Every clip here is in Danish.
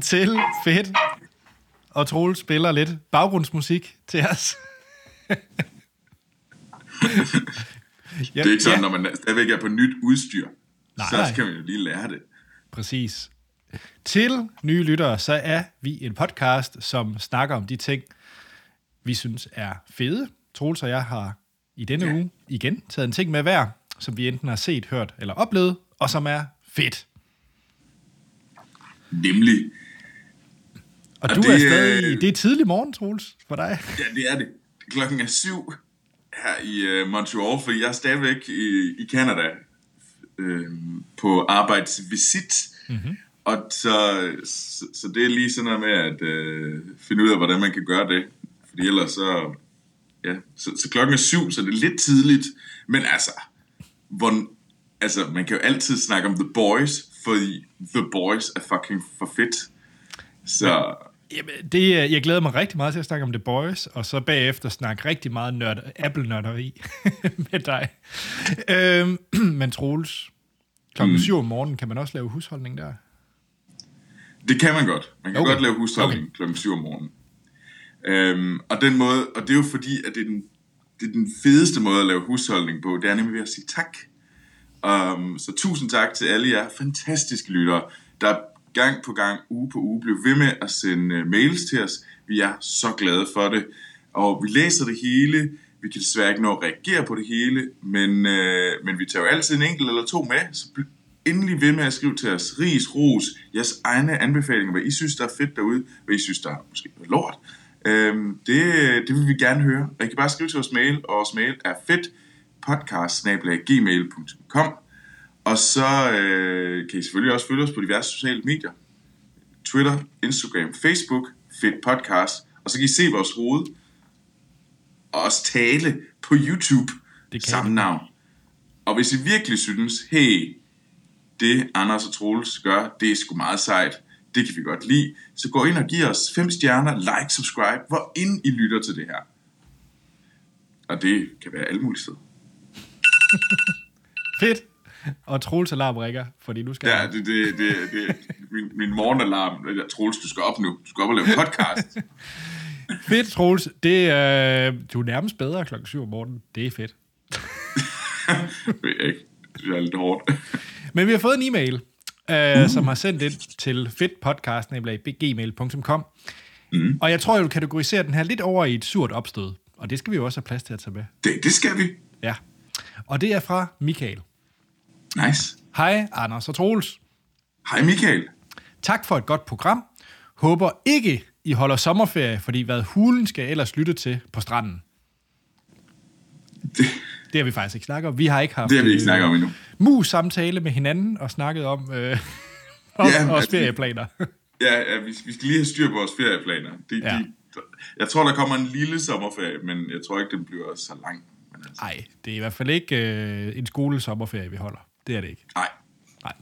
velkommen til Fedt. Og Troel spiller lidt baggrundsmusik til os. ja, det er ikke sådan, ja. når man stadigvæk er på nyt udstyr. Nej, så nej. skal man jo lige lære det. Præcis. Til nye lyttere, så er vi en podcast, som snakker om de ting, vi synes er fede. Troels og jeg har i denne ja. uge igen taget en ting med hver, som vi enten har set, hørt eller oplevet, og som er fedt. Nemlig. Og, og du det, er stadig... Det er tidlig morgen, Troels, for dig. Ja, det er det. Klokken er syv her i uh, Montreal, for jeg er stadigvæk i, i Canada øh, på arbejdsvisit. Mm-hmm. Og så, så, så det er lige sådan noget med at øh, finde ud af, hvordan man kan gøre det. Fordi ellers så... Ja, så, så klokken er syv, så det er lidt tidligt. Men altså, hvor, altså, man kan jo altid snakke om The Boys, fordi The Boys er fucking for fedt. Så... Jamen, det, jeg glæder mig rigtig meget til at snakke om The Boys, og så bagefter snakke rigtig meget nørd, Apple-nørderi med dig. Øhm, men Troels, klokken mm. 7 om morgenen, kan man også lave husholdning der? Det kan man godt. Man kan okay. godt lave husholdning okay. klokken 7 om morgenen. Øhm, og den måde, og det er jo fordi, at det er, den, det er den fedeste måde at lave husholdning på, det er nemlig ved at sige tak. Um, så tusind tak til alle jer fantastiske lyttere, der gang på gang, uge på uge, blev ved med at sende øh, mails til os. Vi er så glade for det, og vi læser det hele. Vi kan desværre ikke nå at reagere på det hele, men, øh, men vi tager jo altid en enkelt eller to med, så endelig ved med at skrive til os. Ris, ros, jeres egne anbefalinger, hvad I synes, der er fedt derude, hvad I synes, der er måske noget lort. Øhm, det, det vil vi gerne høre. Og I kan bare skrive til vores mail, og vores mail er fedt podcast-gmail.com og så øh, kan I selvfølgelig også følge os på diverse sociale medier. Twitter, Instagram, Facebook, Fedt Podcast. Og så kan I se vores hoved og også tale på YouTube. Det kan samme navn. Og hvis I virkelig synes, hey, det Anders og Troels gør, det er sgu meget sejt, det kan vi godt lide, så gå ind og giv os fem stjerner, like, subscribe, hvor ind I lytter til det her. Og det kan være alle mulige steder. Fedt. Og Troels alarm ringer, fordi nu skal Ja, det, det, det, det min, min morgenalarm. Troels, du skal op nu. Du skal op og lave podcast. fedt, Troels. Det, øh, du er nærmest bedre klokken 7 om morgenen. Det er fedt. det er er lidt hårdt. Men vi har fået en e-mail, øh, uh. som har sendt ind til fedtpodcast.gmail.com. Mm. Og jeg tror, jeg vil kategorisere den her lidt over i et surt opstød. Og det skal vi jo også have plads til at tage med. Det, det skal vi. Ja. Og det er fra Michael. Nice. Hej, Anders og Troels. Hej, Michael. Tak for et godt program. Håber ikke, I holder sommerferie, fordi hvad hulen skal ellers lytte til på stranden? Det, det har vi faktisk ikke snakket om. Vi har ikke haft det har vi ikke snakket om endnu. mus-samtale med hinanden og snakket om, øh, om ja, vores altså, ferieplaner. ja, ja vi, vi skal lige have styr på vores ferieplaner. De, ja. de, jeg tror, der kommer en lille sommerferie, men jeg tror ikke, den bliver så lang. Nej, altså. det er i hvert fald ikke øh, en skolesommerferie, vi holder. Det er det ikke. Nej. Nej.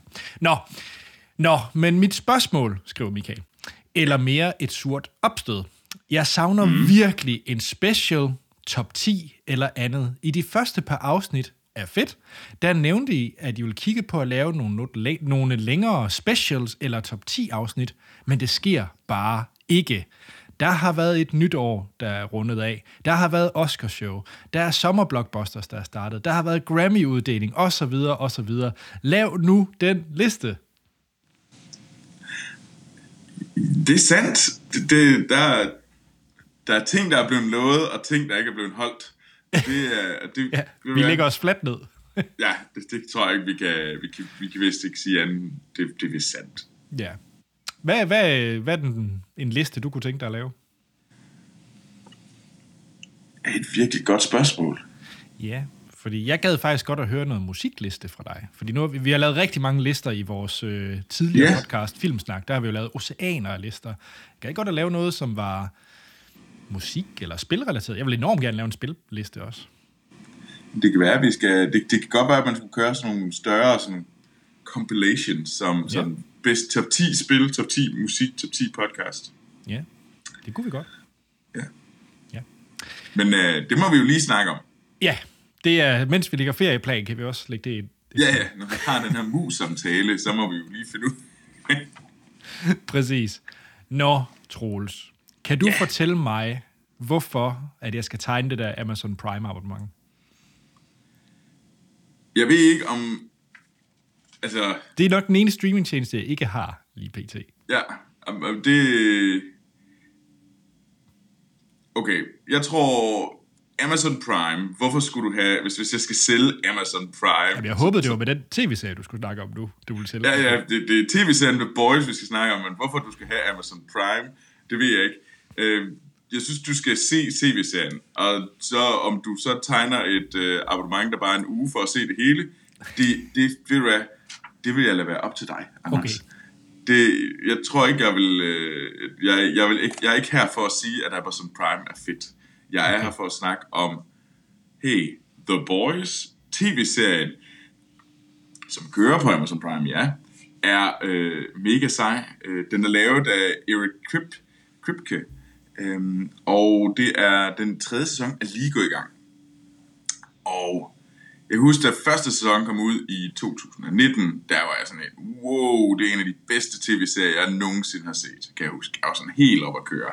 Nå. Nå, men mit spørgsmål, skriver Michael, eller mere et surt opstød. Jeg savner mm. virkelig en special top 10 eller andet. I de første par afsnit er fedt, der nævnte I, at I vil kigge på at lave nogle, nogle længere specials eller top 10 afsnit, men det sker bare ikke. Der har været et nyt år, der er rundet af. Der har været Oscarshow. Der er sommerblockbusters, der er startet. Der har været Grammy-uddeling, osv., osv. Lav nu den liste. Det er sandt. Det, det, der, der er ting, der er blevet lovet, og ting, der ikke er blevet holdt. Det er, det, ja, vi ligger os fladt ned. ja, det, det tror jeg ikke, vi kan, vi kan, vi kan vist ikke sige andet. Det, det er vist sandt. Ja. Hvad, hvad, hvad er den, en liste, du kunne tænke dig at lave? er et virkelig godt spørgsmål. Ja, fordi jeg gad faktisk godt at høre noget musikliste fra dig. Fordi nu, vi har lavet rigtig mange lister i vores øh, tidligere yeah. podcast, Filmsnak. Der har vi jo lavet oceaner af lister. Kan jeg godt at lave noget, som var musik eller spilrelateret? Jeg vil enormt gerne lave en spilliste også. Det kan være, at vi skal... Det, det kan godt være, at man skulle køre sådan nogle større sådan compilations, som ja. sådan bedst top 10 spil, top 10 musik, top 10 podcast. Ja, det kunne vi godt. Ja. ja. Men øh, det må vi jo lige snakke om. Ja, det er, mens vi ligger ferieplan, kan vi også lægge det ind. Ja, ja, når vi har den her mus-samtale, så må vi jo lige finde ud Præcis. Nå, Troels, kan du Ja. fortælle mig, hvorfor at jeg skal tegne det der Amazon Prime abonnement? Jeg ved ikke om... Altså, Det er nok den ene streamingtjeneste, jeg ikke har lige pt. ja, det... Okay, jeg tror... Amazon Prime, hvorfor skulle du have... Hvis, hvis jeg skal sælge Amazon Prime... Jamen, jeg håbede, det var med den tv-serie, du skulle snakke om nu, du ville sælge. Ja, ja, det, det er tv-serien The Boys, vi skal snakke om, men hvorfor du skal have Amazon Prime, det ved jeg ikke. Øh, jeg synes, du skal se tv-serien, og så om du så tegner et øh, abonnement, der bare er en uge for at se det hele, det, det, det, vil, det vil jeg lade være op til dig, Anders. Okay. Det, jeg tror ikke, jeg vil, øh, jeg, jeg vil ikke, jeg er ikke her for at sige, at Amazon Prime er fedt. Jeg er Okay. her for at snakke om, hey, The Boys, tv-serien, som kører på Amazon Prime, ja, er øh, mega sej. Øh, den er lavet af Eric Krip, Kripke, øhm, og det er den tredje sæson er lige gået i gang. Og jeg kan huske, da første sæson kom ud i 2019, der var jeg sådan et, wow, det er en af de bedste tv-serier, jeg nogensinde har set, kan jeg huske. Jeg var sådan helt op at køre.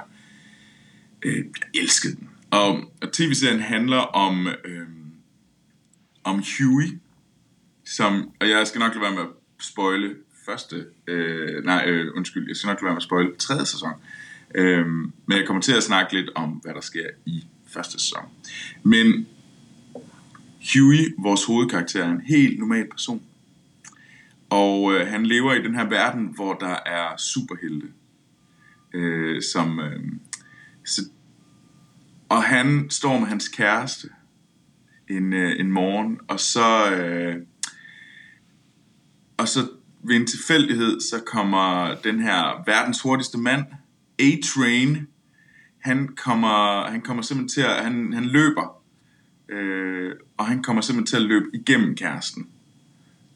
Øh, jeg elskede den. Og, og tv-serien handler om, øh, om Huey, som, og jeg skal nok lade være med at spoile første, øh, nej, øh, undskyld, jeg skal nok lade være med at spoile tredje sæson. Øh, men jeg kommer til at snakke lidt om, hvad der sker i første sæson. Men Huey, vores hovedkarakter, er en helt normal person. Og øh, han lever i den her verden, hvor der er superhelte. Øh, som, øh, så, og han står med hans kæreste en, øh, en morgen, og så, øh, og så ved en tilfældighed, så kommer den her verdens hurtigste mand, A-Train, han kommer, han kommer simpelthen til at, han, han løber, øh, og han kommer simpelthen til at løbe igennem kæresten.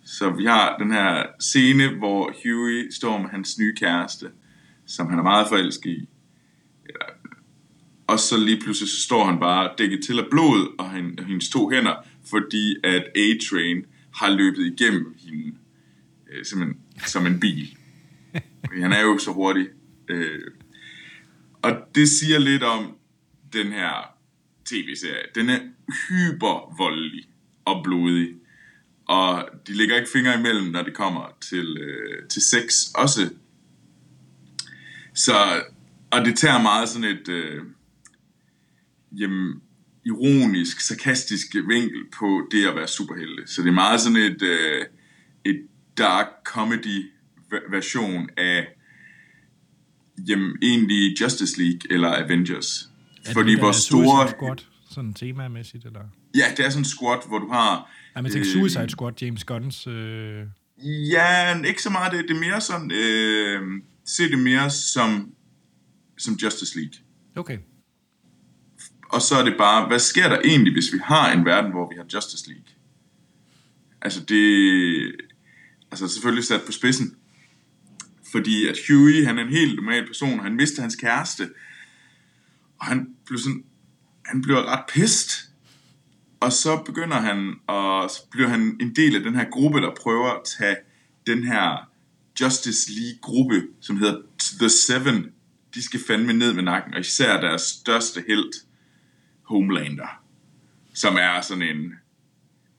Så vi har den her scene, hvor Huey står med hans nye kæreste, som han er meget forelsket i. Og så lige pludselig så står han bare dækket til af blod og, hendes to hænder, fordi at A-Train har løbet igennem hende øh, simpelthen som en bil. Han er jo så hurtig. Øh, og det siger lidt om den her tv-serie. Den er hypervoldelig og blodig. Og de lægger ikke fingre imellem, når det kommer til, øh, til sex også. Så, og det tager meget sådan et... Øh, jamen, ironisk, sarkastisk vinkel på det at være superhelte. Så det er meget sådan et, øh, et dark comedy version af jamen, egentlig Justice League eller Avengers. Fordi hvor store... Squad, sådan temamæssigt, eller? Ja, det er sådan en squad, hvor du har... Nej, men tænker øh, Suicide Squad, James Gunn's... Øh... Ja, ikke så meget det. Det er mere sådan... Øh, se det mere som, som Justice League. Okay. Og så er det bare, hvad sker der egentlig, hvis vi har en verden, hvor vi har Justice League? Altså det... Altså selvfølgelig sat på spidsen. Fordi at Huey, han er en helt normal person, han mister hans kæreste. Og han blev sådan... Han bliver ret pist. Og så begynder han, og så bliver han en del af den her gruppe, der prøver at tage den her Justice League-gruppe, som hedder The Seven, de skal fandme ned med nakken, og især deres største held, Homelander, som er sådan en...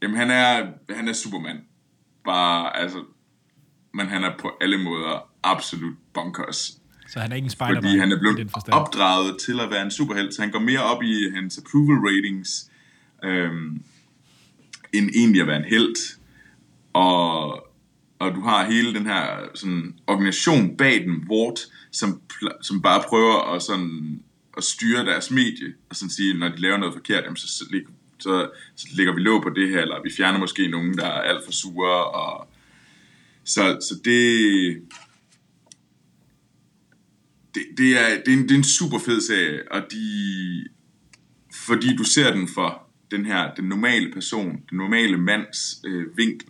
Jamen, han er, han er Superman. Bare, altså... Men han er på alle måder absolut bonkers. Så han er ikke en spider Fordi han er blevet opdraget til at være en superhelt, så han går mere op i hans approval ratings, øhm, end egentlig at være en held. Og, og du har hele den her sådan, organisation bag den, Ward, som, som bare prøver at, sådan, at styre deres medie, og sådan sige, når de laver noget forkert, jamen, så, så, så lægger vi låg på det her, eller vi fjerner måske nogen, der er alt for sure, og så, så det, det, det, er, det, er en, det er en super fed serie, og de, fordi du ser den for den her, den normale person, den normale mands øh, vinkel,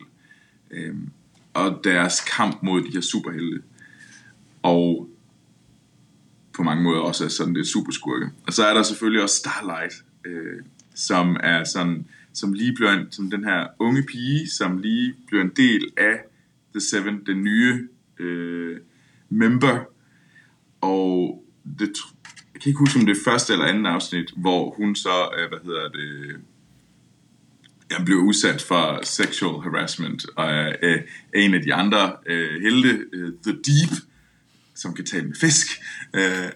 øh, og deres kamp mod de her superhelte, og på mange måder også er sådan lidt superskurke. Og så er der selvfølgelig også Starlight, øh, som er sådan, som lige bliver en, som den her unge pige, som lige bliver en del af The Seven, den nye øh, member, og det, jeg kan ikke huske, om det er første eller anden afsnit, hvor hun så, øh, hvad hedder det, øh, jeg blev udsat for sexual harassment af, øh, en af de andre øh, helte, øh, The Deep, som kan tale med fisk. Øh,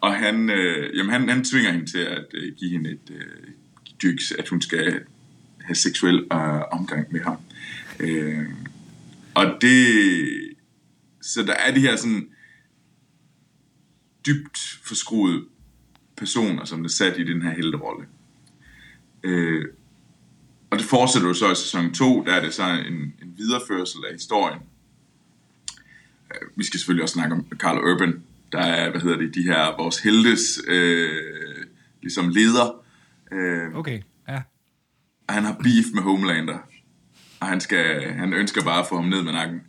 og han, øh, jamen han, han tvinger hende til at øh, give hende et øh, dyks, at hun skal have seksuel øh, omgang med ham. Øh, og det... Så der er de her sådan dybt forskruede personer, som er sat i den her helterolle. Øh, og det fortsætter jo så i sæson 2, der er det så en, en videreførsel af historien. Øh, vi skal selvfølgelig også snakke om Carl Urban, der er, hvad hedder det, de her, vores heltes, øh, ligesom leder. Øh, okay, ja. Og han har beef med Homelander. Og han, skal, han ønsker bare at få ham ned med nakken.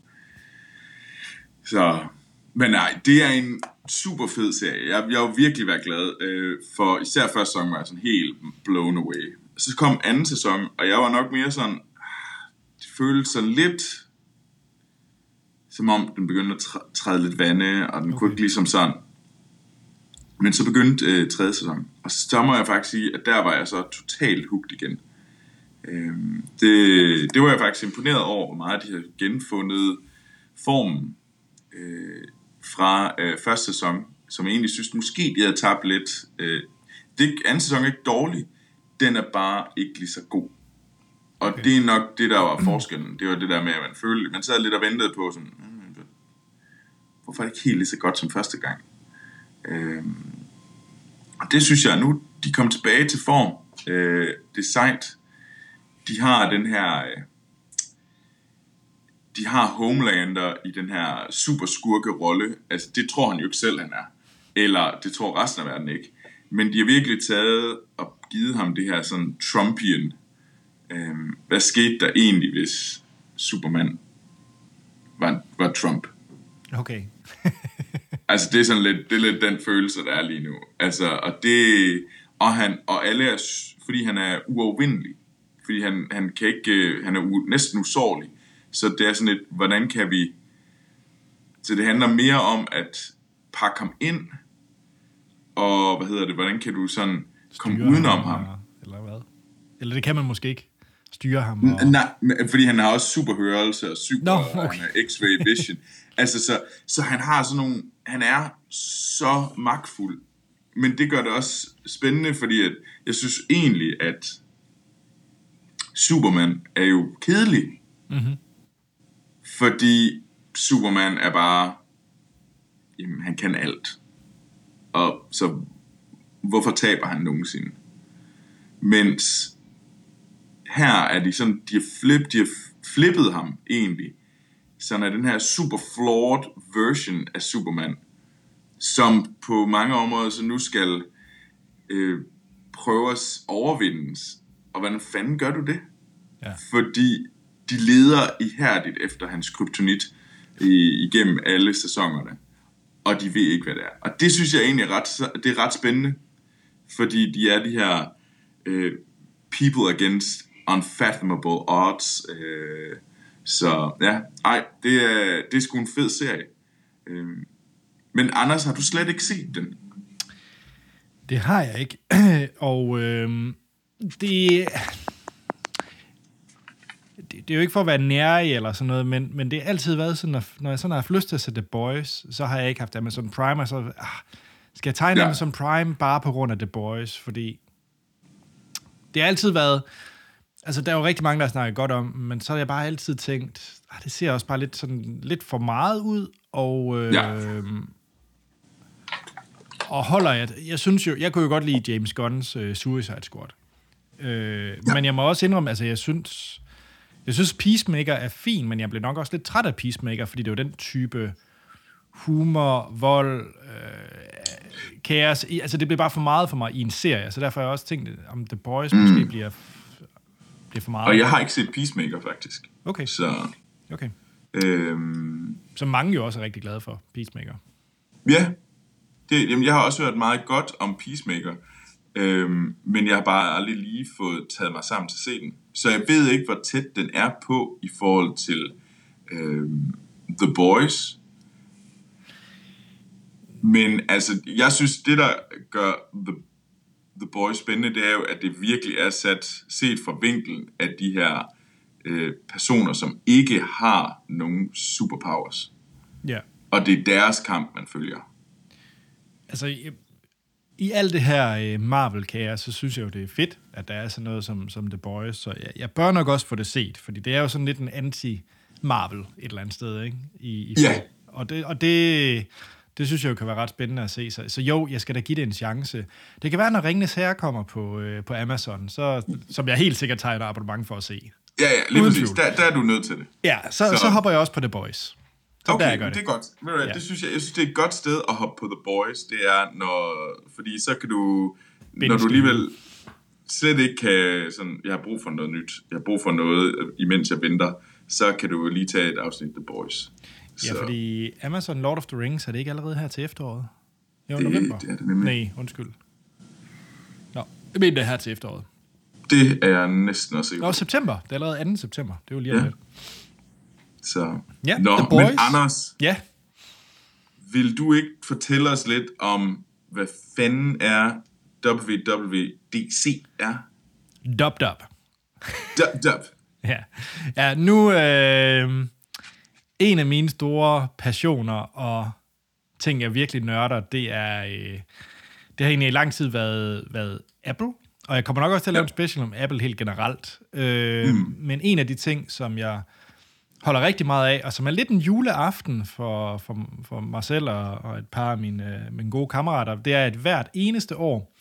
Så, men nej, det er en super fed serie. Jeg, jeg har virkelig været glad, øh, for især første sæson var jeg sådan helt blown away. Så kom anden sæson, og jeg var nok mere sådan, ah, det føltes sådan lidt, som om den begyndte at træde lidt vande, og den okay. kunne ikke ligesom sådan. Men så begyndte øh, tredje sæson, og så må jeg faktisk sige, at der var jeg så totalt hugt igen. Øhm, det, det var jeg faktisk imponeret over, hvor meget de har genfundet formen øh, fra øh, første sæson, som jeg egentlig synes, måske de havde tabt lidt. Øh, det, anden sæson er ikke dårlig, den er bare ikke lige så god. Og okay. det er nok det, der var forskellen. Det var det der med, at man følte, man sad lidt og ventede på sådan, hmm, hvorfor er det ikke helt lige så godt som første gang? Øhm, og det synes jeg nu, de kom tilbage til form. Øh, det er sejt. De har den her... Øh, de har Homelander i den her super skurke rolle. Altså, det tror han jo ikke selv, han er. Eller det tror resten af verden ikke. Men de har virkelig taget og givet ham det her sådan Trumpian. Øhm, hvad skete der egentlig, hvis Superman var, var Trump? Okay. altså, det er sådan lidt, det er lidt den følelse, der er lige nu. Altså, og det... Og, han, og alle er, fordi han er uovervindelig. Fordi han, han kan ikke, han er u, næsten usårlig. Så det er sådan lidt, hvordan kan vi... Så det handler mere om at pakke ham ind, og hvad hedder det, hvordan kan du sådan komme Styre udenom ham, ham? Eller hvad? Eller det kan man måske ikke styre ham. Og... Nej, fordi han har også super hørelse og super no, okay. x-ray vision. altså, så, så han har sådan nogle, han er så magtfuld. Men det gør det også spændende, fordi at jeg synes egentlig, at Superman er jo kedelig. Mm-hmm. Fordi Superman er bare, jamen han kan alt. Og så hvorfor taber han nogensinde? Mens her er de sådan, de har, flip, de har flippet ham egentlig. Sådan er den her super flawed version af Superman, som på mange områder så nu skal øh, prøve at overvindes. Og hvordan fanden gør du det? Ja. Fordi de leder ihærdigt efter hans kryptonit igennem alle sæsonerne. Og de ved ikke, hvad det er. Og det synes jeg egentlig er ret, det er ret spændende. Fordi de er de her øh, people against unfathomable odds. Øh, så ja, ej, det er, det er sgu en fed serie. Øh, men Anders, har du slet ikke set den? Det har jeg ikke. Og øh, det det, er jo ikke for at være nærig eller sådan noget, men, men det har altid været sådan, at når jeg sådan har haft lyst til at se The Boys, så har jeg ikke haft Amazon Prime, og så ah, skal jeg tegne ja. Amazon Prime bare på grund af The Boys, fordi det har altid været, altså der er jo rigtig mange, der snakker godt om, men så har jeg bare altid tænkt, ah, det ser også bare lidt, sådan, lidt for meget ud, og... Øh, ja. Og holder jeg, jeg synes jo, jeg kunne jo godt lide James Gunn's uh, Suicide Squad. Øh, ja. Men jeg må også indrømme, altså jeg synes, jeg synes, Peacemaker er fin, men jeg blev nok også lidt træt af Peacemaker, fordi det jo den type humor, vold, øh, kaos. Altså, det bliver bare for meget for mig i en serie, så derfor har jeg også tænkt, om The Boys mm. måske bliver, bliver for meget. Og jeg har ikke set Peacemaker, faktisk. Okay. Så... Okay. Øhm, Som mange jo også er rigtig glade for, Peacemaker. Ja. Det, jamen, jeg har også hørt meget godt om Peacemaker. Øhm, men jeg har bare aldrig lige fået taget mig sammen til at se den. Så jeg ved ikke, hvor tæt den er på i forhold til øhm, The Boys. Men altså, jeg synes, det der gør The, The Boys spændende, det er jo, at det virkelig er sat, set fra vinkelen af de her øh, personer, som ikke har nogen superpowers. Ja. Og det er deres kamp, man følger. Altså, i, alt det her øh, Marvel-kager, så synes jeg jo, det er fedt, at der er sådan noget som, som The Boys. Så jeg, jeg bør nok også få det set, fordi det er jo sådan lidt en anti-Marvel et eller andet sted, ikke? I, i Ja. Og det, og det, det synes jeg jo kan være ret spændende at se. Så, så jo, jeg skal da give det en chance. Det kan være, når Ringnes Herre kommer på, øh, på Amazon, så, som jeg helt sikkert tager et abonnement for at se. Ja, ja, lige præcis. Der, der er du nødt til det. Ja, så, så, Så- så hopper jeg også på The Boys. Så der, Okay, jeg gør det. det. det er godt. Ved du Ja. Det synes jeg, jeg synes, det er et godt sted at hoppe på The Boys. Det er, når, fordi så kan du, Binge når du det. alligevel slet ikke kan, sådan, jeg har brug for noget nyt, jeg har brug for noget, imens jeg venter, så kan du lige tage et afsnit The Boys. Ja, fordi Amazon Lord of the Rings, er det ikke allerede her til efteråret? Jo, Det- november. det er det nemlig. Nej, undskyld. Nå, jeg mener det er her til efteråret. Det er jeg næsten også sikker Nå, september. Det er allerede 2. september. Det er jo lige om Ja. lidt. Så. Ja, Nå, The Boys. men Anders, Ja, vil du ikke fortælle os lidt om, hvad fanden er WWDC er? dub dub. Dub, dub. Ja, ja nu øh, en af mine store passioner og ting, jeg virkelig nørder, det er, øh, det har egentlig i lang tid været, været Apple, og jeg kommer nok også til at lave Ja. en special om Apple helt generelt. Øh, mm. Men en af de ting, som jeg holder rigtig meget af, og som er lidt en juleaften for, for, for mig selv og, og et par af mine, øh, mine gode kammerater, det er, at hvert eneste år,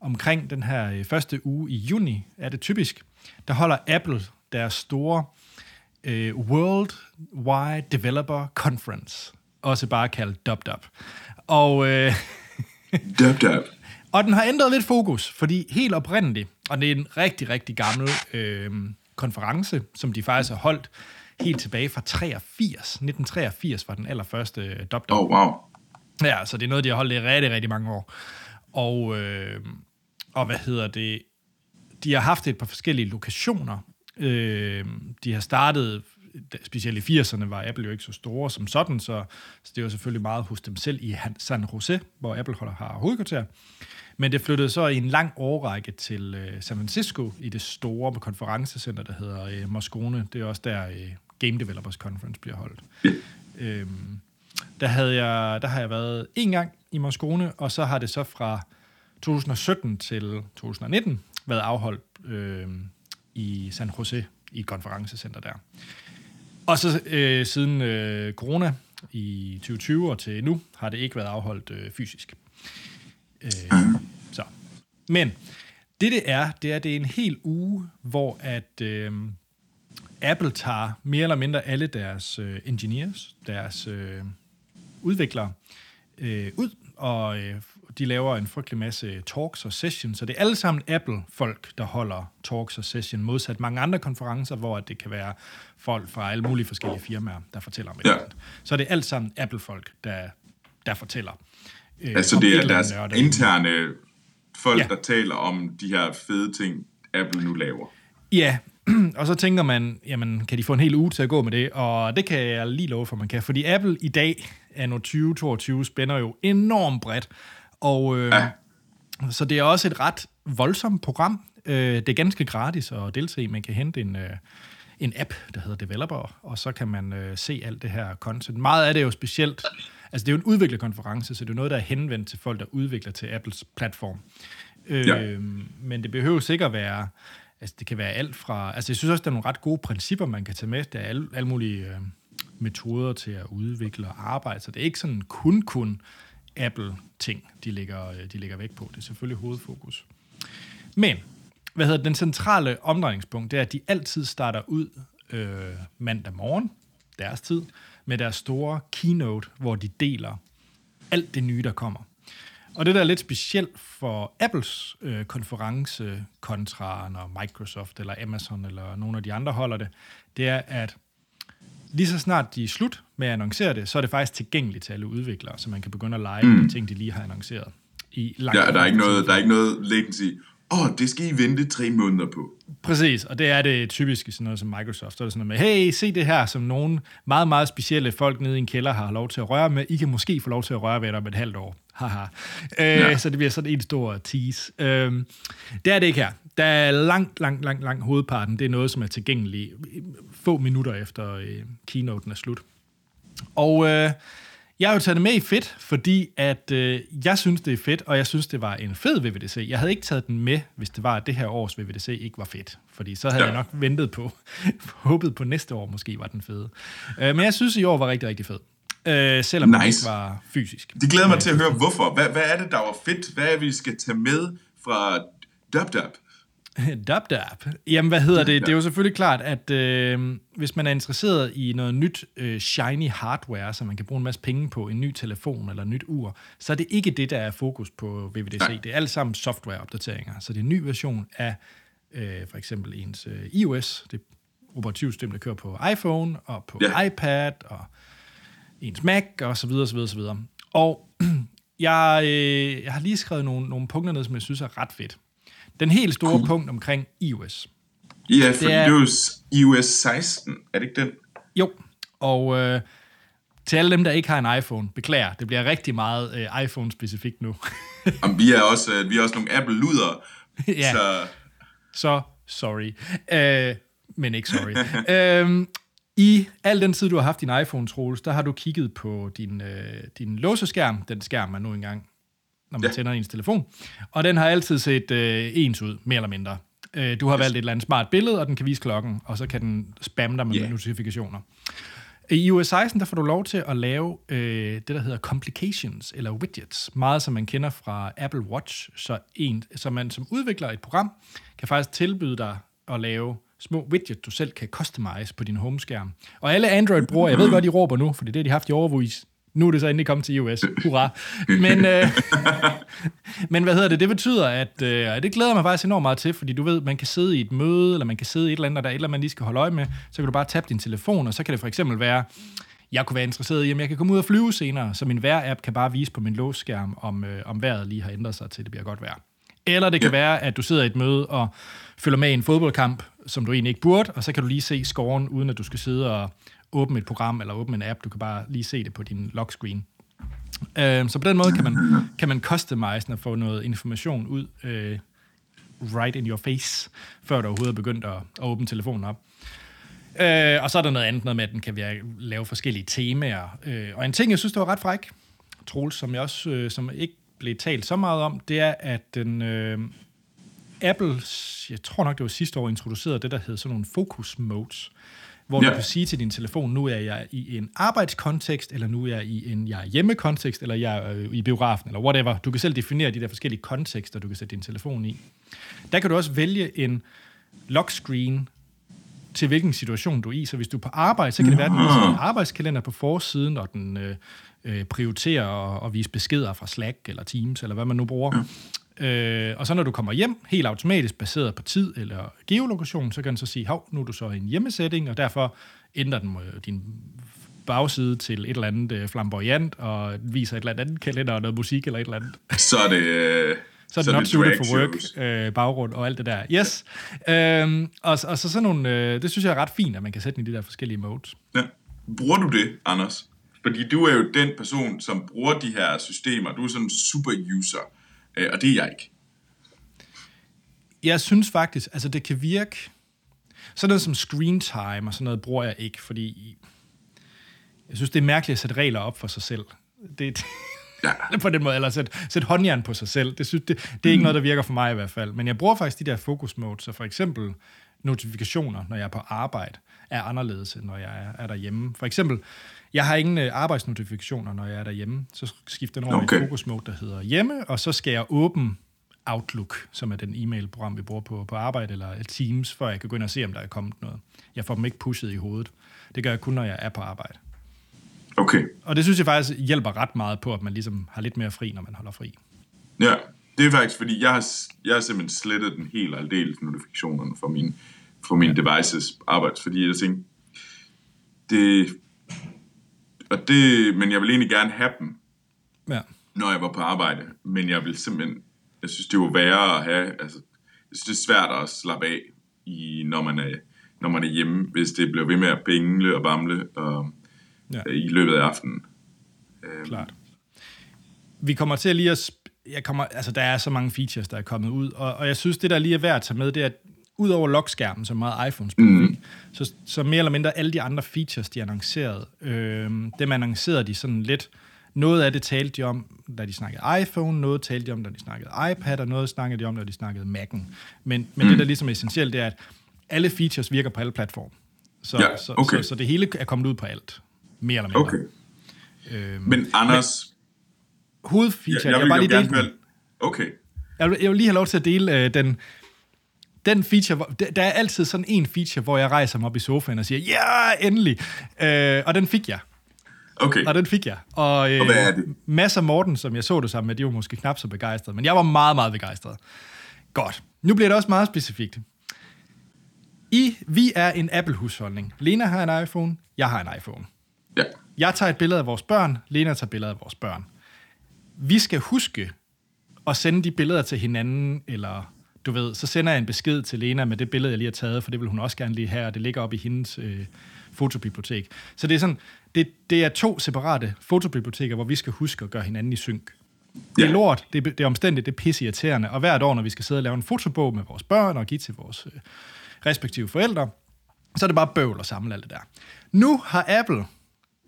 omkring den her øh, første uge i juni, er det typisk, der holder Apple deres store øh, World Wide Developer Conference, også bare kaldt DubDub. Og, øh, Dub, dub. og den har ændret lidt fokus, fordi helt oprindeligt, og det er en rigtig, rigtig gammel øh, konference, som de faktisk har holdt helt tilbage fra 83. 1983 var den allerførste øh, DubDub. Oh, wow. Ja, så det er noget, de har holdt i rigtig, rigtig mange år. Og, øh, og hvad hedder det? De har haft et par forskellige lokationer. Øh, de har startet, specielt i 80'erne var Apple jo ikke så store som sådan, så, så det var selvfølgelig meget hos dem selv i San Jose, hvor Apple holder- har hovedkvarter. Men det flyttede så i en lang årrække til øh, San Francisco i det store konferencecenter, der hedder øh, Moscone. Det er også der øh, Game Developers Conference bliver holdt. Øhm, der, havde jeg, der har jeg været en gang i Moskone, og så har det så fra 2017 til 2019 været afholdt øh, i San Jose, i et konferencecenter der. Og så øh, siden øh, corona i 2020 og til nu, har det ikke været afholdt øh, fysisk. Øh, så. Men det det er, det er, det er en hel uge, hvor at øh, Apple tager mere eller mindre alle deres øh, engineers, deres øh, udviklere, øh, ud, og øh, de laver en frygtelig masse talks og sessions, så det er alle sammen Apple-folk, der holder talks og session, modsat mange andre konferencer, hvor det kan være folk fra alle mulige forskellige firmaer, der fortæller om et Ja. andet. Så det er alt sammen Apple-folk, der, der fortæller. Øh, Altså, det et er deres nørdet. interne folk, Ja. der taler om de her fede ting, Apple nu laver. Ja, og så tænker man, jamen, kan de få en hel uge til at gå med det? Og det kan jeg lige love for, man kan. Fordi Apple i dag, anno 2022, spænder jo enormt bredt. Og øh, Ja. så det er også et ret voldsomt program. Øh, det er ganske gratis at deltage. Man kan hente en, øh, en app, der hedder Developer, og så kan man øh, se alt det her content. Meget af det er jo specielt, altså det er jo en udviklerkonference, så det er noget, der er henvendt til folk, der udvikler til Apples platform. Øh, Ja. Men det behøver sikkert være, altså det kan være alt fra, altså jeg synes også, der er nogle ret gode principper, man kan tage med. Der er alle, alle mulige øh, metoder til at udvikle og arbejde, så det er ikke sådan kun kun Apple-ting, de lægger, øh, de lægger væk på. Det er selvfølgelig hovedfokus. Men, hvad hedder det, den centrale omdrejningspunkt, det er, at de altid starter ud øh, mandag morgen, deres tid, med deres store keynote, hvor de deler alt det nye, der kommer. Og det, der er lidt specielt for Apples øh, konference kontra når Microsoft eller Amazon eller nogle af de andre holder det, det er, at lige så snart de er slut med at annoncere det, så er det faktisk tilgængeligt til alle udviklere, så man kan begynde at lege mm. de ting, de lige har annonceret. I lang Ja, der er ikke noget, der er ikke noget latency. Åh, oh, det skal I vente tre måneder på. Præcis, og det er det typiske sådan noget som Microsoft. Så er det sådan noget med, hey, se det her, som nogle meget, meget specielle folk nede i en kælder har lov til at røre med. I kan måske få lov til at røre ved det om et halvt år. Haha. Øh, ja. Så det bliver sådan en stor tease. Øh, det er det ikke her. Der er langt, langt, langt, langt hovedparten. Det er noget, som er tilgængeligt få minutter efter øh, keynoten er slut. Og øh, jeg har jo taget det med i fedt, fordi at øh, jeg synes, det er fedt, og jeg synes, det var en fed VVDC. Jeg havde ikke taget den med, hvis det var, at det her års VVDC ikke var fedt. Fordi så havde ja. jeg nok ventet på, håbet på næste år måske var den fede. Øh, men jeg synes, i år var rigtig, rigtig fed. Øh, selvom nice. det ikke var fysisk. Det glæder mig til at høre, hvorfor. Hvad, hvad er det, der var fedt? Hvad er vi skal tage med fra DubDub? Dab dab. Jamen, hvad hedder det? Det er jo selvfølgelig klart, at øh, hvis man er interesseret i noget nyt øh, shiny hardware, som man kan bruge en masse penge på, en ny telefon eller et nyt ur, så er det ikke det, der er fokus på VVDC. Nej. Det er alt sammen softwareopdateringer. Så det er en ny version af øh, for eksempel ens øh, iOS, det operativsystem, der kører på iPhone og på ja. iPad og ens Mac og så videre, så videre, så videre. Og jeg, øh, jeg har lige skrevet nogle, nogle punkter ned, som jeg synes er ret fedt. Den helt store punkt omkring iOS. Ja, for det er, det er iOS 16, er det ikke den? Jo, og øh, til alle dem, der ikke har en iPhone, beklager, det bliver rigtig meget øh, iPhone-specifikt nu. Jamen, vi er også, øh, vi er også nogle Apple-luder, ja. så... Så sorry. Øh, men ikke sorry. øh, I al den tid, du har haft din iPhone, Troels, der har du kigget på din, øh, din låseskærm, den skærm, man nu engang når man ja. tænder ens telefon. Og den har altid set øh, ens ud, mere eller mindre. Øh, du har yes. valgt et eller andet smart billede, og den kan vise klokken, og så kan den spamme dig med yeah. notifikationer. I iOS 16, der får du lov til at lave øh, det, der hedder complications, eller widgets. Meget som man kender fra Apple Watch. Så, en, så man som udvikler et program, kan faktisk tilbyde dig at lave små widgets, du selv kan customize på din homeskærm. Og alle Android-brugere, jeg ved godt, de råber nu, for det er det, de har haft i overvis, nu er det så endelig kommet til iOS. Hurra. Men, øh, men hvad hedder det? Det betyder, at øh, det glæder mig faktisk enormt meget til, fordi du ved, man kan sidde i et møde, eller man kan sidde i et eller andet, der er et eller andet, man lige skal holde øje med. Så kan du bare tabe din telefon, og så kan det for eksempel være, jeg kunne være interesseret i, at jeg kan komme ud og flyve senere, så min vejr-app kan bare vise på min låsskærm, om, øh, om vejret lige har ændret sig til, det bliver godt vejr. Eller det kan ja. være, at du sidder i et møde og følger med i en fodboldkamp, som du egentlig ikke burde, og så kan du lige se scoren, uden at du skal sidde og åbne et program eller åbne en app. Du kan bare lige se det på din lock screen. Uh, så på den måde kan man, kan man customize og få noget information ud øh, right in your face, før du overhovedet er begyndt at, at åbne telefonen op. Øh, og så er der noget andet noget med, at den kan være, lave forskellige temaer. Øh, og en ting, jeg synes, der var ret fræk, Troels, som jeg også øh, som ikke blev talt så meget om, det er, at den øh, Apple, jeg tror nok, det var sidste år, introducerede det, der hed sådan nogle focus modes, hvor ja. du kan sige til din telefon, nu er jeg i en arbejdskontekst, eller nu er jeg i en jeg er hjemmekontekst, eller jeg er øh, i biografen, eller whatever. Du kan selv definere de der forskellige kontekster, du kan sætte din telefon i. Der kan du også vælge en lock screen til hvilken situation du er i. Så hvis du er på arbejde, så kan det være, at den viser en arbejdskalender på forsiden, og den øh, øh prioriterer at, at vise beskeder fra Slack eller Teams, eller hvad man nu bruger. Øh, og så når du kommer hjem, helt automatisk baseret på tid eller geolokation, så kan den så sige, hov, nu er du så i en hjemmesætning, og derfor ændrer den øh, din bagside til et eller andet øh, flamboyant, og viser et eller andet kalender og noget musik eller et eller andet. Så er det... Øh, så er det not suited for work øh, baggrund og alt det der. Yes. Øhm, og, og så sådan nogle, øh, det synes jeg er ret fint, at man kan sætte den i de der forskellige modes. Ja. Bruger du det, Anders? Fordi du er jo den person, som bruger de her systemer. Du er sådan en super user. Øh, og det er jeg ikke. Jeg synes faktisk, altså det kan virke... Sådan noget som screen time og sådan noget bruger jeg ikke, fordi jeg synes, det er mærkeligt at sætte regler op for sig selv. Det, ja. på den måde, eller sætte, sætte håndjern på sig selv. Det, synes, det, det er ikke mm. noget, der virker for mig i hvert fald. Men jeg bruger faktisk de der focus modes, så for eksempel notifikationer, når jeg er på arbejde, er anderledes, end når jeg er, er derhjemme. For eksempel, jeg har ingen øh, arbejdsnotifikationer, når jeg er derhjemme. Så skifter den over okay. i fokus mode, der hedder hjemme, og så skal jeg åbne Outlook, som er den e-mail-program, vi bruger på, på arbejde, eller Teams, før jeg kan gå ind og se, om der er kommet noget. Jeg får dem ikke pushet i hovedet. Det gør jeg kun, når jeg er på arbejde. Okay. Og det synes jeg faktisk hjælper ret meget på, at man ligesom har lidt mere fri, når man holder fri. Ja, det er faktisk, fordi jeg har, jeg har simpelthen slettet den helt aldeles notifikationerne fra min, fra mine ja. devices arbejde, fordi jeg tænkte, det, og det, men jeg vil egentlig gerne have dem, ja. når jeg var på arbejde. Men jeg vil simpelthen, jeg synes, det var værre at have, altså, synes, det er svært at slappe af, i, når, man er, når man er hjemme, hvis det bliver ved med at pingle og bamle og, ja. i løbet af aftenen. Klart. Vi kommer til lige at... Jeg kommer, altså, der er så mange features, der er kommet ud, og, og jeg synes, det der lige er værd at tage med, det er, at ud over lockskærmen, som meget iPhones mm. så, så mere eller mindre alle de andre features, de annoncerede, øh, dem annoncerede de sådan lidt, noget af det talte de om, da de snakkede iPhone, noget talte de om, da de snakkede iPad, og noget snakkede de om, da de snakkede Mac'en. Men, men mm. det, der ligesom er essentielt, det er, at alle features virker på alle platforme. Så, ja, okay. så, så, så det hele er kommet ud på alt, mere eller mindre. Okay. Øhm, men Anders... Men, hovedfeature, jeg, jeg, vil, jeg, bare lige dele Okay. Jeg vil, jeg vil lige have lov til at dele øh, den, den feature, der er altid sådan en feature, hvor jeg rejser mig op i sofaen og siger, ja, yeah, endelig. Øh, og den fik jeg. Okay. Og den fik jeg. Og, øh, og hvad er det? Mads og Morten, som jeg så det sammen med, de var måske knap så begejstrede, men jeg var meget, meget begejstret. Godt. Nu bliver det også meget specifikt. I, vi er en Apple-husholdning. Lena har en iPhone, jeg har en iPhone. Ja. Jeg tager et billede af vores børn, Lena tager billeder af vores børn. Vi skal huske at sende de billeder til hinanden, eller du ved, så sender jeg en besked til Lena med det billede, jeg lige har taget, for det vil hun også gerne lige have, og det ligger op i hendes øh, fotobibliotek. Så det er sådan, det, det er to separate fotobiblioteker, hvor vi skal huske at gøre hinanden i synk. Det er lort, det er, det er omstændigt, det er pisseirriterende, og hvert år, når vi skal sidde og lave en fotobog med vores børn og give til vores øh, respektive forældre, så er det bare bøvl at samle alt det der. Nu har Apple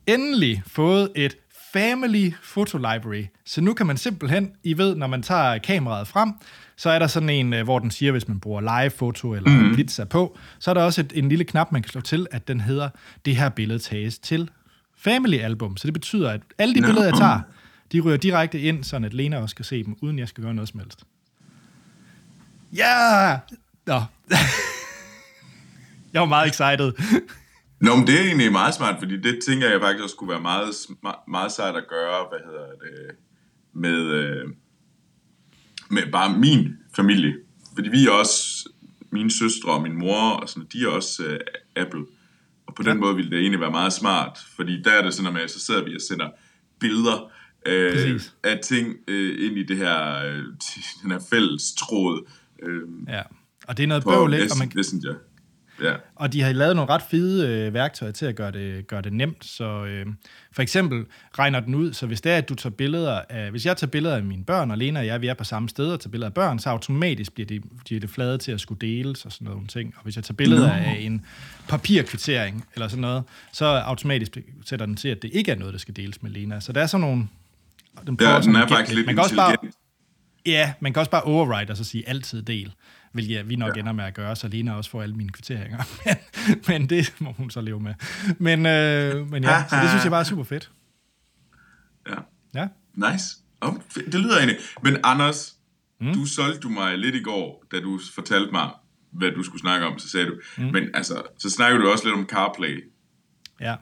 endelig fået et Family Photo Library. Så nu kan man simpelthen, I ved, når man tager kameraet frem, så er der sådan en, øh, hvor den siger, hvis man bruger live-foto eller mm. pizza på, så er der også et, en lille knap, man kan slå til, at den hedder, det her billede tages til Family Album. Så det betyder, at alle de no. billeder, jeg tager, de ryger direkte ind, så at Lena også kan se dem, uden jeg skal gøre noget som helst. Ja! Yeah! Nå. jeg var meget excited. Nå, men det er egentlig meget smart, fordi det tænker jeg faktisk også skulle være meget, meget sejt at gøre, hvad hedder det, med, øh, med bare min familie. Fordi vi er også, mine søstre og min mor, og sådan, de er også uh, Apple. Og på den ja. måde ville det egentlig være meget smart, fordi der er det sådan, at så sidder vi og sender billeder øh, af ting øh, ind i det her, øh, den her fælles tråd. Øh, ja, og det er noget bøvl, ikke? Og man, Messenger. Ja. Og de har lavet nogle ret fede øh, værktøjer til at gøre det, gøre det nemt. Så øh, for eksempel regner den ud, så hvis det er, at du tager billeder af, hvis jeg tager billeder af mine børn, og Lena og jeg, vi er på samme sted og tager billeder af børn, så automatisk bliver det, bliver det flade til at skulle deles og sådan noget ting. Og hvis jeg tager billeder no. af en papirkvittering eller sådan noget, så automatisk sætter den til, at det ikke er noget, der skal deles med Lena. Så der er sådan nogle... Den ja, den er faktisk lidt man kan også bare, Ja, man kan også bare override og så sige altid del hvilket vi nok ja. ender med at gøre, så Lena også får alle mine kvitteringer. men, det må hun så leve med. Men, øh, men ja, så det synes jeg bare er super fedt. Ja. Ja. Nice. Oh, det lyder egentlig. Men Anders, mm. du solgte du mig lidt i går, da du fortalte mig, hvad du skulle snakke om, så sagde du, mm. men altså, så snakkede du også lidt om CarPlay. Ja.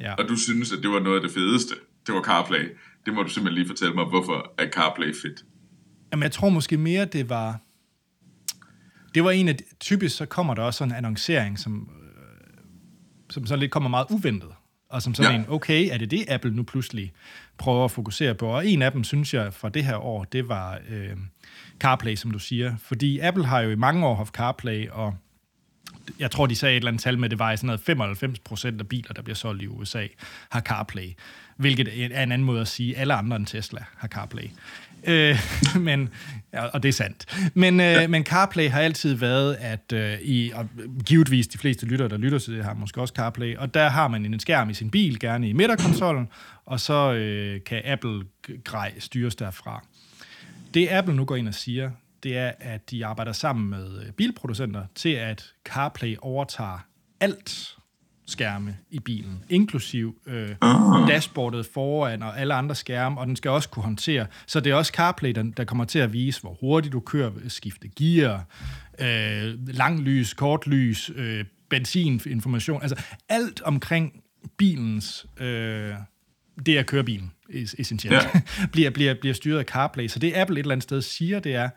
ja. Og du synes, at det var noget af det fedeste. Det var CarPlay. Det må du simpelthen lige fortælle mig, hvorfor er CarPlay fedt? Jamen, jeg tror måske mere, det var det var en af, typisk så kommer der også sådan en annoncering, som, øh, som så lidt kommer meget uventet. Og som sådan ja. en, okay, er det det, Apple nu pludselig prøver at fokusere på? Og en af dem, synes jeg, fra det her år, det var øh, CarPlay, som du siger. Fordi Apple har jo i mange år haft CarPlay, og jeg tror, de sagde et eller andet tal med, det var sådan noget 95 procent af biler, der bliver solgt i USA, har CarPlay. Hvilket er en anden måde at sige, at alle andre end Tesla har CarPlay. Øh, men, og det er sandt. Men, øh, ja. men CarPlay har altid været, at øh, i, og givetvis de fleste lytter, der lytter til det, har måske også CarPlay, og der har man en skærm i sin bil, gerne i midterkonsollen, og så øh, kan Apple grej styres derfra. Det Apple nu går ind og siger, det er, at de arbejder sammen med øh, bilproducenter til, at CarPlay overtager alt skærme i bilen, inklusiv øh, uh. dashboardet foran og alle andre skærme, og den skal også kunne håndtere. Så det er også CarPlay, der, der kommer til at vise, hvor hurtigt du kører, skifte gear, øh, lang lys, kort lys, øh, benzininformation, altså alt omkring bilens, øh, det at køre bilen, essentielt, ja. bliver, bliver, bliver styret af CarPlay. Så det Apple et eller andet sted siger, det er,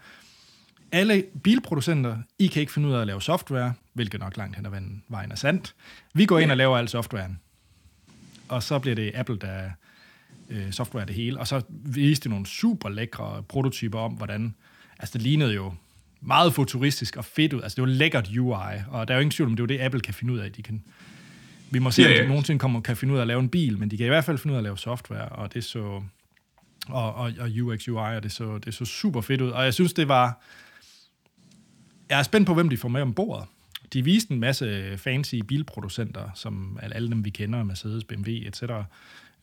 alle bilproducenter, I kan ikke finde ud af at lave software, hvilket nok langt hen ad vejen er sandt. Vi går ind og laver al softwaren. Og så bliver det Apple, der øh, software det hele. Og så viste de nogle super lækre prototyper om, hvordan... Altså, det lignede jo meget futuristisk og fedt ud. Altså, det var lækkert UI, og der er jo ingen tvivl om, det er jo det, Apple kan finde ud af. De kan, vi må se, Ja, om de nogensinde kommer, kan finde ud af at lave en bil, men de kan i hvert fald finde ud af at lave software, og det så og, og, og UX UI, og det så, det så super fedt ud. Og jeg synes, det var... Jeg er spændt på, hvem de får med om bordet. De viste en masse fancy bilproducenter, som alle alle dem, vi kender, Mercedes, BMW, etc.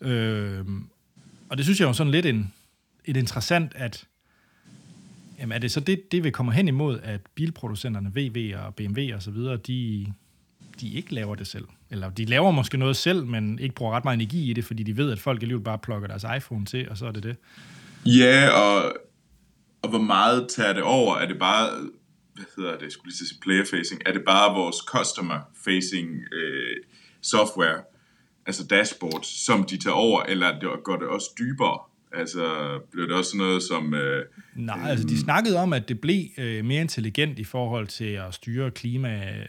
Øh, og det synes jeg jo sådan lidt en, et interessant, at jamen er det så det, det, vi kommer hen imod, at bilproducenterne, VW og BMW og så videre, de, de ikke laver det selv. Eller de laver måske noget selv, men ikke bruger ret meget energi i det, fordi de ved, at folk alligevel bare plukker deres iPhone til, og så er det det. Ja, og, og hvor meget tager det over? Er det bare, hvad hedder det, skulle lige sige player facing, er det bare vores customer facing øh, software, altså dashboards, som de tager over, eller er det, går det også dybere? Altså, bliver det også sådan noget som... Øh, Nej, altså de snakkede om, at det blev øh, mere intelligent i forhold til at styre klima øh,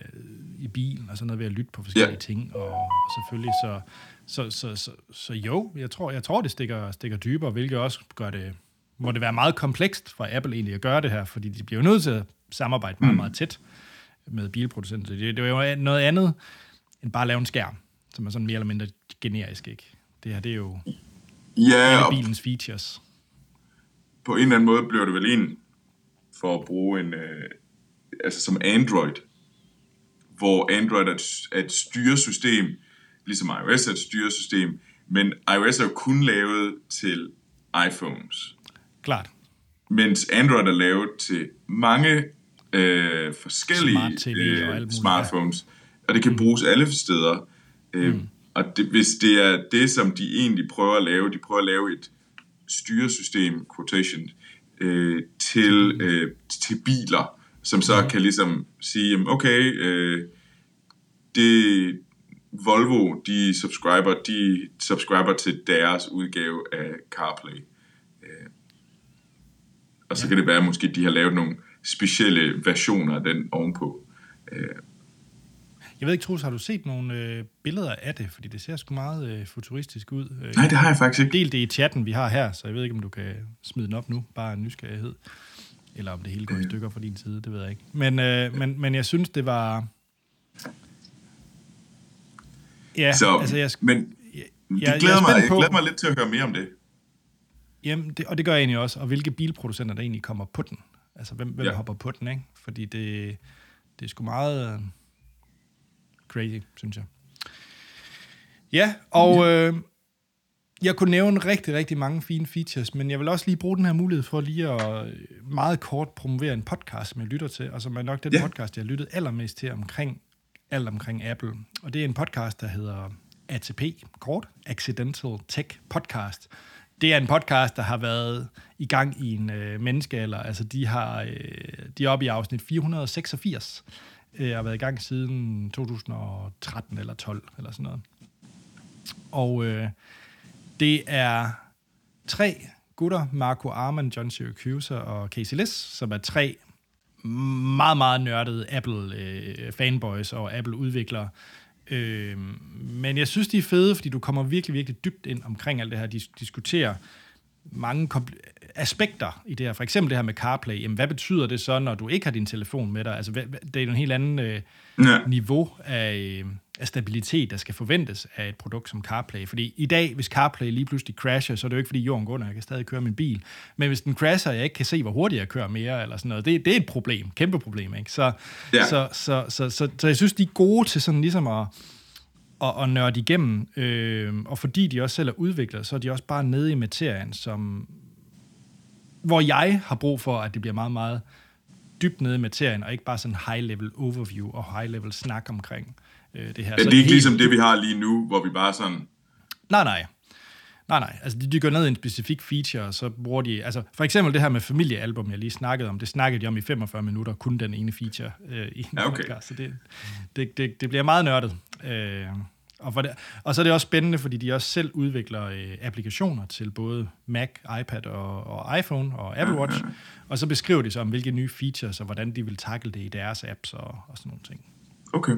i bilen og sådan noget ved at lytte på forskellige Ja. ting, og, og selvfølgelig så, så, så, så, så jo, jeg tror, jeg tror det stikker, stikker dybere, hvilket også gør det, må det være meget komplekst for Apple egentlig at gøre det her, fordi de bliver nødt til at samarbejde meget, meget tæt med bilproducenter. Det, det er jo noget andet end bare at lave en skærm, som er sådan mere eller mindre generisk, ikke? Det her, det er jo ja, alle bilens features. på en eller anden måde bliver det vel en for at bruge en, øh, altså som Android, hvor Android er et, er et styresystem, ligesom iOS er et styresystem, men iOS er jo kun lavet til iPhones, Klart. mens Android er lavet til mange øh, forskellige Smart TV og smartphones, og det kan bruges alle steder. Øh, Mm. Og det, hvis det er det, som de egentlig prøver at lave, de prøver at lave et styresystem, quotation, øh, til, øh, til biler, som så Mm. kan ligesom sige, jamen, okay, øh, det Volvo, de subscriber, de subscriber til deres udgave af CarPlay. Øh, og så Ja. kan det være, at måske de har lavet nogle specielle versioner af den ovenpå. Øh, Jeg ved ikke, Troels, har du set nogle øh, billeder af det? Fordi det ser sgu meget øh, futuristisk ud. Øh, nej, det har jeg faktisk ikke. Del det i chatten, vi har her, så jeg ved ikke, om du kan smide den op nu. Bare en nysgerrighed. Eller om det hele går i stykker fra din side, det ved jeg ikke. Men, øh, men, men jeg synes, det var... Ja, Så, altså jeg... men jeg, jeg er glæder mig, spændt jeg glæder mig lidt til at høre mere om det. Jamen, det, og det gør jeg egentlig også. Og hvilke bilproducenter, der egentlig kommer på den. Altså, hvem, hvem Ja. ja. hopper på den, ikke? Fordi det, det er sgu meget øh, crazy, synes jeg. Ja, og øh, jeg kunne nævne rigtig, rigtig mange fine features, men jeg vil også lige bruge den her mulighed for lige at øh, meget kort promovere en podcast, som jeg lytter til, og som er nok den Ja. podcast, jeg har lyttet allermest til omkring alt omkring Apple. Og det er en podcast, der hedder ATP, kort, Accidental Tech Podcast. Det er en podcast, der har været i gang i en øh, menneskealder. Altså, de, har, øh, de er oppe i afsnit 486, øh, har været i gang siden 2013 eller 12 eller sådan noget. Og øh, det er tre gutter, Marco Arman, John Syracuse og Casey Liss, som er tre meget, meget nørdede Apple-fanboys øh, og Apple-udviklere. Øh, men jeg synes, de er fede, fordi du kommer virkelig, virkelig dybt ind omkring alt det her. De diskuterer mange kompl- aspekter i det her. For eksempel det her med CarPlay. Jamen, hvad betyder det så, når du ikke har din telefon med dig? Altså, hvad, det er jo en helt anden øh, Ja. niveau af, øh, af stabilitet, der skal forventes af et produkt som CarPlay. Fordi i dag, hvis CarPlay lige pludselig crasher, så er det jo ikke, fordi jorden går under, jeg kan stadig køre min bil. Men hvis den crasher, og jeg ikke kan se, hvor hurtigt jeg kører mere, eller sådan noget, det, det er et problem, kæmpe problem, ikke? Så, Ja. så, så, så, så, så, jeg synes, de er gode til sådan ligesom at, at, at nørde igennem, øh, og fordi de også selv er udviklet, så er de også bare nede i materien, som, hvor jeg har brug for, at det bliver meget, meget dybt nede i materien, og ikke bare sådan high-level overview og high-level snak omkring øh, det her. Så det er ikke helt- ligesom det, vi har lige nu, hvor vi bare sådan... Nej, nej. Nej, nej. Altså, de dykker ned i en specifik feature, og så bruger de... Altså, for eksempel det her med familiealbum, jeg lige snakkede om, det snakkede de om i 45 minutter, kun den ene feature øh, i en Ja, okay. podcast. Så det, det, det, det bliver meget nørdet. Øh, og, for det, og så er det også spændende, fordi de også selv udvikler øh, applikationer til både Mac, iPad og, og iPhone og Apple Watch. Og så beskriver de så om, hvilke nye features og hvordan de vil tackle det i deres apps og, og sådan nogle ting. Okay.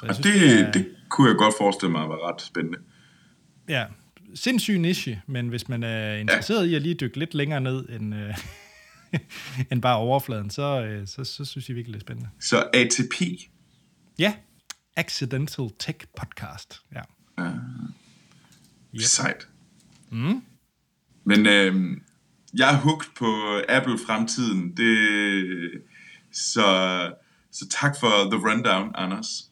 Så jeg synes, det, det er- det kunne jeg godt forestille mig var ret spændende. Ja, sindssyg niche, men hvis man er interesseret ja. i at lige dykke lidt længere ned end, øh, end bare overfladen, så, øh, så, så synes jeg virkelig, det er spændende. Så ATP? Ja, Accidental Tech Podcast. Ja. Uh, yep. Sejt. Mm. Men øh, jeg er hooked på Apple-fremtiden. Det, så, så tak for the rundown, Anders.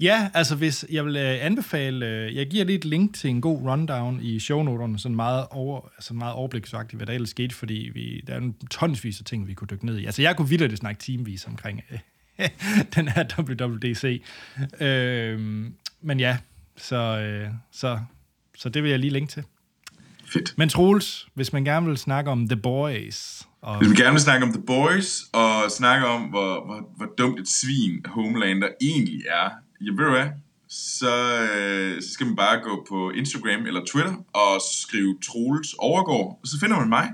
Ja, altså hvis jeg vil øh, anbefale, øh, jeg giver lige et link til en god rundown i shownoterne, sådan meget, over, altså meget overbliksagtigt, hvad der ellers skete, fordi vi, der er en tonsvis af ting, vi kunne dykke ned i. Altså jeg kunne vildt snakke teamvis omkring øh, den her WWDC. Øh, men ja, så, øh, så, så det vil jeg lige linke til. Fedt. Men Troels, hvis man gerne vil snakke om The Boys... Og... Hvis man gerne vil snakke om The Boys, og snakke om, hvor, hvor, hvor dumt et svin Homelander egentlig er, ja, ved du hvad? Så, øh, så skal man bare gå på Instagram eller Twitter og skrive Troels Overgård, og så finder man mig.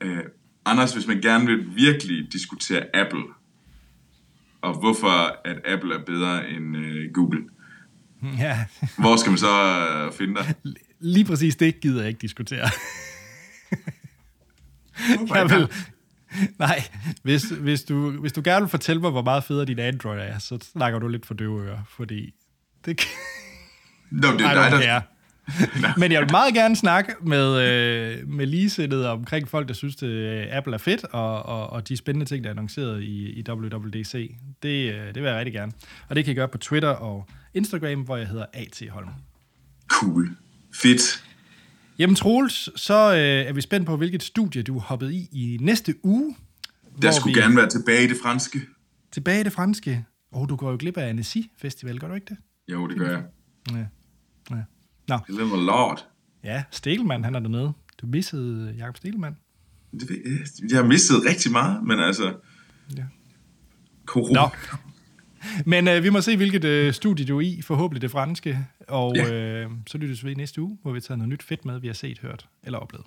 Øh, Anders, hvis man gerne vil virkelig diskutere Apple, og hvorfor at Apple er bedre end øh, Google, ja. hvor skal man så øh, finde dig? Lige præcis det gider jeg ikke diskutere. jeg vil, nej, hvis, hvis, du, hvis du gerne vil fortælle mig, hvor meget federe din Android er, så snakker du lidt for døve ører, fordi det no, det er dig, der... Men jeg vil meget gerne snakke med, øh, med ligesindede omkring folk, der synes, at øh, Apple er fedt, og, og, og de spændende ting, der er annonceret i, i WWDC. Det, øh, det vil jeg rigtig gerne. Og det kan I gøre på Twitter og Instagram, hvor jeg hedder A.T. Holm. Cool. Fedt. Jamen Troels, så øh, er vi spændt på, hvilket studie du hoppet i i næste uge. Der skulle vi... gerne være tilbage i det franske. Tilbage i det franske? Åh, oh, du går jo glip af Annecy Festival, gør du ikke det? Jo, det gør jeg. Ja. ja. Nå. Det er lort. Ja, Stelman, han er dernede. Du missede Jakob Stelman. Det, jeg har mistet rigtig meget, men altså... Ja. Corona. Nå. Men øh, vi må se, hvilket øh, studie du er i. Forhåbentlig det franske. Og ja. øh, så lyttes vi næste uge, hvor vi tager noget nyt fedt med, vi har set, hørt eller oplevet.